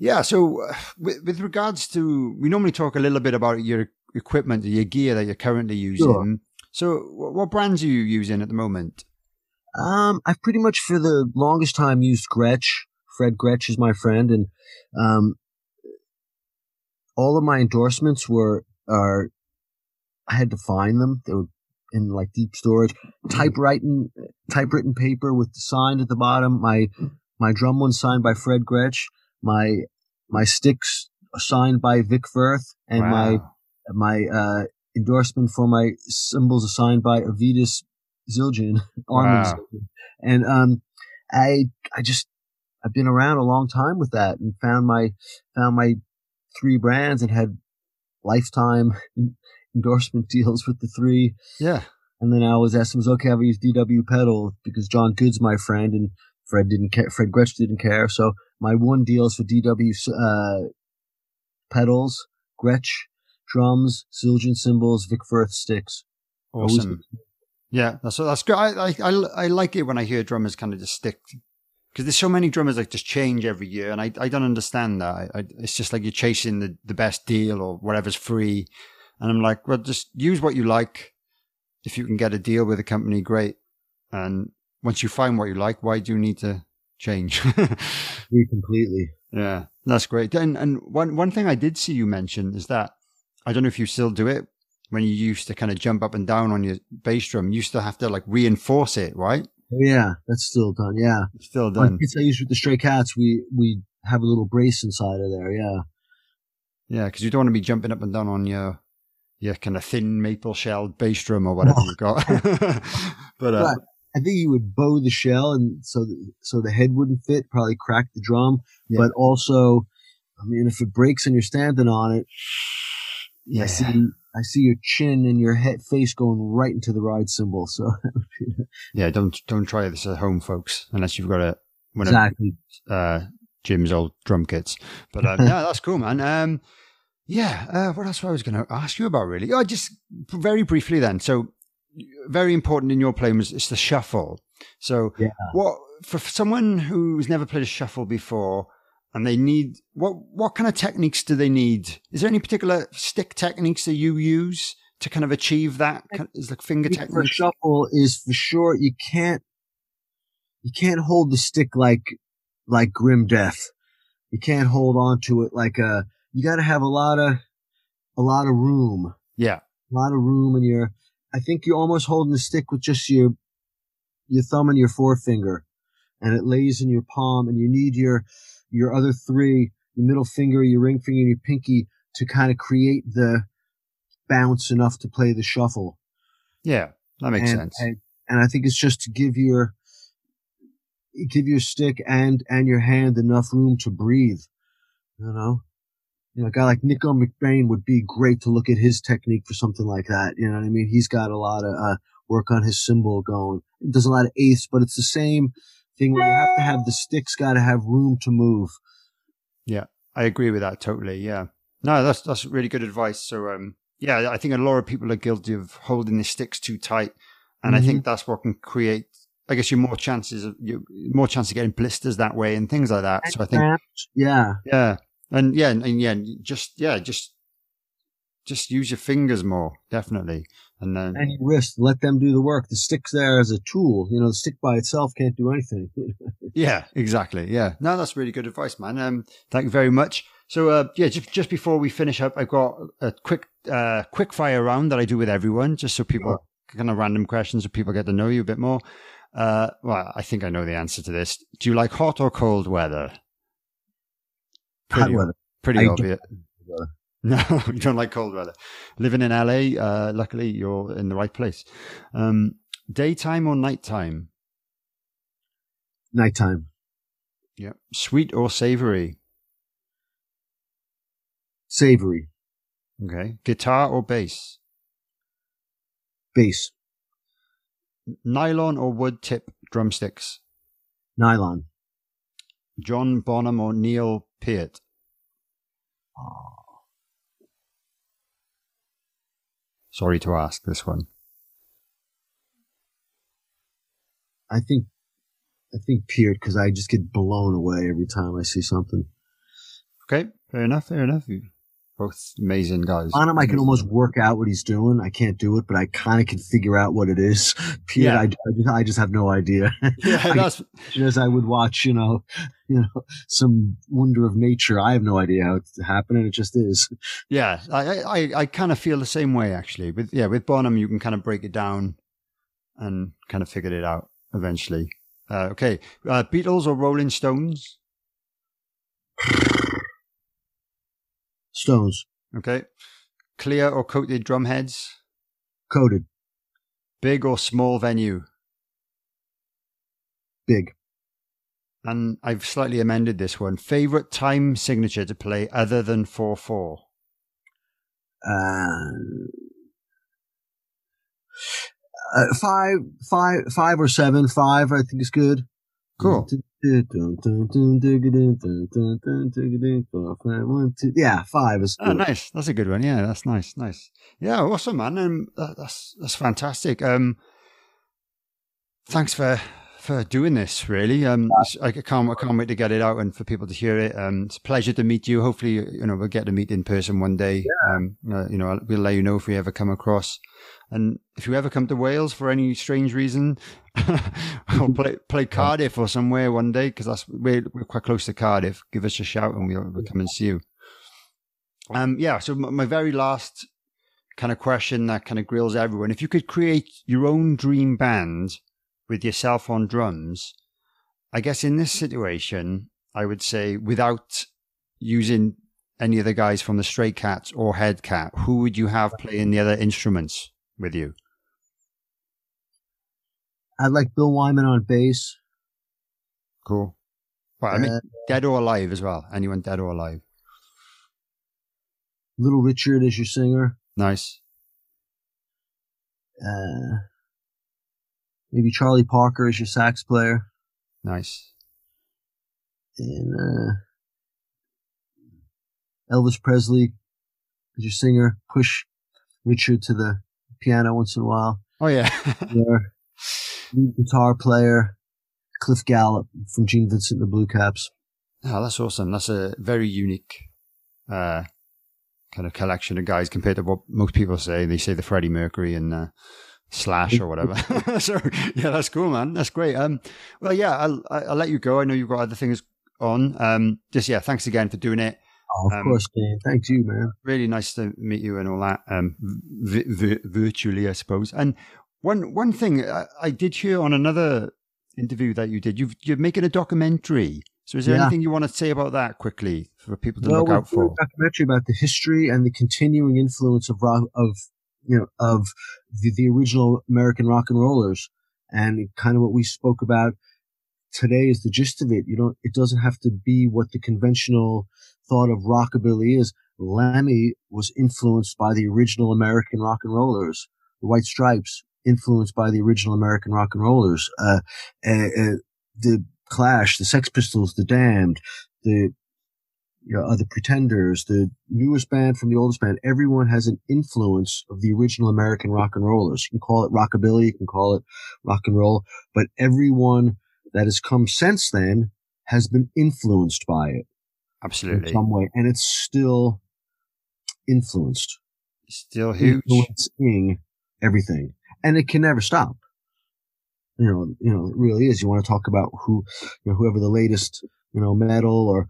yeah. So uh, with, with, regards to, we normally talk a little bit about your equipment, your gear that you're currently using. Sure. So what brands are you using at the moment? Um, I've pretty much for the longest time used Gretsch. Fred Gretsch is my friend, and um, all of my endorsements were are I had to find them. They were in like deep storage, typewritten typewritten paper with the sign at the bottom. My my drum one signed by Fred Gretsch. My my sticks signed by Vic Firth, and wow. my my uh, endorsement for my cymbals are signed by Avedis Zildjian, [laughs] Armand wow. Zildjian. And um, I I just I've been around a long time with that and found my found my three brands and had lifetime endorsement [laughs] deals with the three. Yeah. And then I was asked, was okay, I'll use DW pedal because John Good's my friend and Fred didn't care. Fred Gretsch didn't care. So my one deal is for DW, uh, pedals, Gretsch, drums, Zildjian cymbals, Vic Firth sticks. Awesome. Yeah, that's that's good. I, I I like it when I hear drummers kind of just stick because there's so many drummers that just change every year, and I, I don't understand that. I, I, it's just like you're chasing the, the best deal or whatever's free, and I'm like, well, just use what you like. If you can get a deal with a company, great. And once you find what you like, why do you need to change? [laughs] Completely. Yeah, that's great. And and one one thing I did see you mention is that I don't know if you still do it when you used to kind of jump up and down on your bass drum. You used to have to like reinforce it, right? Yeah, that's still done. Yeah, still done. It's I use with the stray cats. We we have a little brace inside of there. Yeah, yeah, because you don't want to be jumping up and down on your your kind of thin maple shelled bass drum or whatever you've got. [laughs] [laughs] but uh, right. I think you would bow the shell and so the, so the head wouldn't fit, probably crack the drum, Yeah. but also, I mean, if it breaks and you're standing on it, Yeah. I see I see your chin and your head face going right into the ride cymbal. So Yeah. Don't don't try this at home, folks, unless you've got a one of uh, Jim's old drum kits. But yeah, that's cool, man. Um, yeah. Uh, what else I was going to ask you about, really? Oh, just very briefly then. So, very important in your playing was it's the shuffle. So, Yeah. what for someone who's never played a shuffle before? And they need what? What kind of techniques do they need? Is there any particular stick techniques that you use to kind of achieve that? Is like finger For technique? shuffle is for sure you can't you can't hold the stick like like grim death. You can't hold on to it like a you got to have a lot of a lot of room. Yeah, a lot of room in your I think you're almost holding the stick with just your your thumb and your forefinger and it lays in your palm and you need your your other three, your middle finger, your ring finger, and your pinky to kind of create the bounce enough to play the shuffle. yeah, that makes and, sense. And, and I think it's just to give your give your stick and and your hand enough room to breathe. You know, you know, a guy like Nicko McBrain would be great to look at his technique for something like that. You know what I mean? He's got a lot of uh, work on his cymbal going. He does a lot of eighths, but it's the same thing where you have to have the sticks got to have room to move. Yeah, I agree with that totally. Yeah. No, that's that's really good advice. So um yeah, I think a lot of people are guilty of holding the sticks too tight. And I think that's what can create I guess you more chances of you more chance of getting blisters that way and things like that. So I think yeah, yeah. And yeah, and, and yeah, just yeah, just just use your fingers more, definitely. And then and your wrist, let them do the work. The stick's there as a tool. You know, the stick by itself can't do anything. [laughs] Yeah, exactly. Yeah. No, that's really good advice, man. Um, thank you very much. So, uh, yeah, just, just before we finish up, I've got a quick, uh, quick fire round that I do with everyone, just so people kind of random questions so people get to know you a bit more. Uh, well, I think I know the answer to this. Do you like hot or cold weather? Hot weather. Pretty I obvious. weather. [laughs] No, you don't like cold weather. Living in LA, uh, luckily you're in the right place. Um, daytime or nighttime? Nighttime. Yeah. Sweet or savory? Savory. Okay. Guitar or bass? Bass. Nylon or wood tip drumsticks? Nylon. John Bonham or Neil Peart? Sorry to ask this one. I think, I think Peart because I just get blown away every time I see something. Okay, fair enough, fair enough. You both amazing guys. On him, I can almost work out what he's doing. I can't do it, but I kind of can figure out what it is. Peart, Yeah. I, I, just, I just have no idea. Yeah, [laughs] I- that's as I would watch, you know, [laughs] you know, some wonder of nature. I have no idea how it's happening. It just is. yeah. I I, I kind of feel the same way actually. With yeah, with Bonham, you can kind of break it down and kind of figure it out eventually. Uh, okay, uh, Beatles or Rolling Stones? Stones Okay, clear or coated drum heads? coated, Big or small venue? big. And I've slightly amended this one. Favorite time signature to play other than 4 4? Uh, uh, five, five, five or seven. Five, I think is good. Cool. Yeah, five is Oh, nice. That's a good one. Yeah, that's nice. Nice. Yeah, awesome, man. Um, that, that's that's fantastic. Um, thanks for for doing this. Really, um, I can't I can't wait to get it out and for people to hear it. Um, it's a pleasure to meet you. Hopefully, you know we'll get to meet in person one day. Um, uh, you know, we'll let you know if we ever come across. And if you ever come to Wales for any strange reason, [laughs] or play play Cardiff or somewhere one day, because that's we're, we're quite close to Cardiff. Give us a shout and we'll, we'll come and see you. Um, yeah. So my, my very last kind of question that kind of grills everyone: if you could create your own dream band with yourself on drums, I guess in this situation, I would say without using any of the guys from the Stray Cats or Head Cat, who would you have playing the other instruments with you? I'd like Bill Wyman on bass. Cool. Well, I mean, Uh, dead or alive as well. Anyone dead or alive? Little Richard is your singer. Nice. Uh, maybe Charlie Parker as your sax player. Nice. And uh, Elvis Presley as your singer. Push Richard to the piano once in a while. Oh yeah. [laughs] There. Lead guitar player. Cliff Gallup from Gene Vincent and the Blue Caps. oh, that's awesome. That's a very unique uh, kind of collection of guys compared to what most people say. They say the Freddie Mercury and uh, Slash or whatever. [laughs] so yeah, that's cool, man. That's great. Um, well, yeah, I'll I'll let you go. I know you've got other things on. Um, just yeah, thanks again for doing it. Oh, of Um, course, Dan. Thanks you, man. really nice to meet you and all that um v- v- virtually i suppose and one one thing I, I did hear on another interview that you did you've, you're making a documentary so is there Yeah. anything you want to say about that quickly for people to well, look out for a documentary about the history and the continuing influence of rock, of you know of the, the original American rock and rollers, and kind of what we spoke about today is the gist of it. You don't. It doesn't have to be what the conventional thought of rockabilly is. Lemmy was influenced by the original American rock and rollers. The White Stripes influenced by the original American rock and rollers. Uh, uh, uh, the Clash, the Sex Pistols, the Damned, the you know, other pretenders, the newest band from the oldest band, everyone has an influence of the original American rock and rollers. You can call it rockabilly, you can call it rock and roll, but everyone that has come since then has been influenced by it Absolutely. in some way, and it's still influenced, still huge influencing everything, and it can never stop. You know, you know, it really is. You want to talk about who, you know, whoever the latest, you know, metal or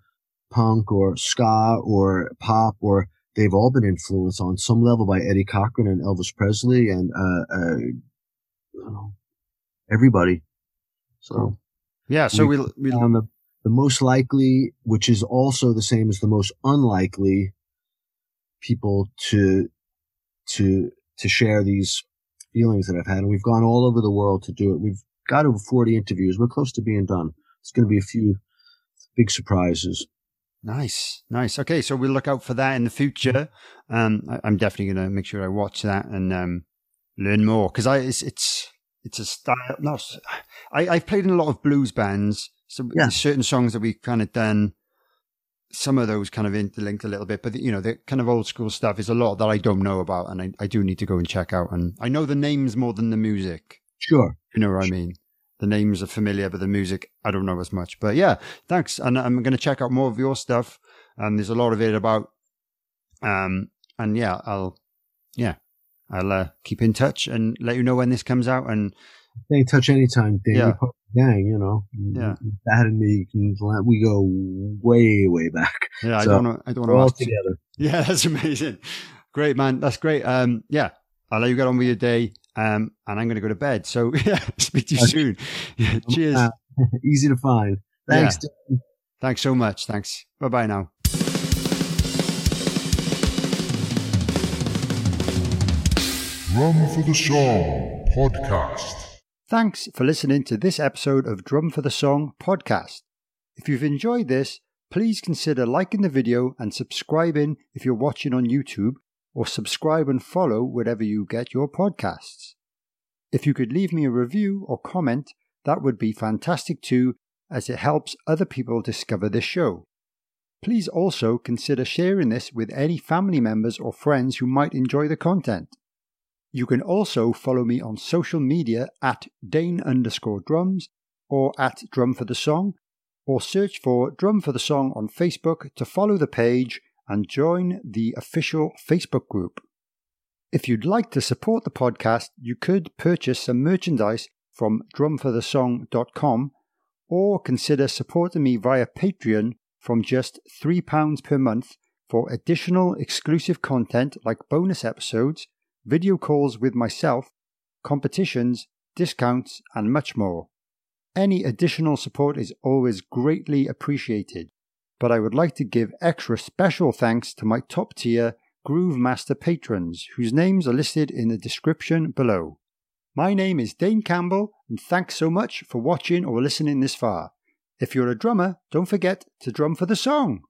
punk or ska or pop or they've all been influenced on some level by Eddie Cochran and Elvis Presley and uh, uh you know, everybody. So yeah so we- we'll on the the most likely, which is also the same as the most unlikely people to to to share these feelings that I've had, and we've gone all over the world to do it. We've got over forty interviews. We're close to being done. It's going to be a few big surprises. Nice, nice. Okay, so we'll look out for that in the future. Um, I, I'm definitely going to make sure I watch that and um, learn more because I it's, it's it's a style. Not I I've played in a lot of blues bands, so Yeah. certain songs that we've kind of done. Some of those kind of interlinked a little bit, but you know the kind of old school stuff is a lot that I don't know about, and I, I do need to go and check out. And I know the names more than the music. Sure. You know what I mean? The names are familiar, but the music, I don't know as much. But yeah, thanks. And I'm going to check out more of your stuff. And there's a lot of it about, um, and yeah, I'll, yeah, I'll uh, keep in touch and let you know when this comes out. And Stay in touch anytime, Dan. Yeah. You're part of the gang, you know. Yeah. That and me, we go way, way back. yeah, I don't know. I don't all want to. together. [laughs] Yeah, that's amazing. Great, man. That's great. Um, yeah, I'll let you get on with your day. Um, and I'm going to go to bed. So [laughs] yeah, speak to you Okay. soon. Yeah, cheers. Uh, [laughs] Easy to find. Thanks. Dan. Thanks so much. Thanks. Bye bye now. Drum for the Song podcast. Thanks for listening to this episode of Drum for the Song podcast. If you've enjoyed this, please consider liking the video and subscribing if you're watching on YouTube, or subscribe and follow wherever you get your podcasts. If you could leave me a review or comment, that would be fantastic too, as it helps other people discover this show. Please also consider sharing this with any family members or friends who might enjoy the content. You can also follow me on social media at Dane underscore drums or at Drum for the Song, or search for Drum for the Song on Facebook to follow the page and join the official Facebook group. If you'd like to support the podcast, you could purchase some merchandise from drumforthesong.com or consider supporting me via Patreon from just £3 per month for additional exclusive content like bonus episodes, video calls with myself, competitions, discounts, and much more. Any additional support is always greatly appreciated, but I would like to give extra special thanks to my top tier Groove Master patrons, whose names are listed in the description below. My name is Dane Campbell, and thanks so much for watching or listening this far. If you're a drummer, don't forget to drum for the song.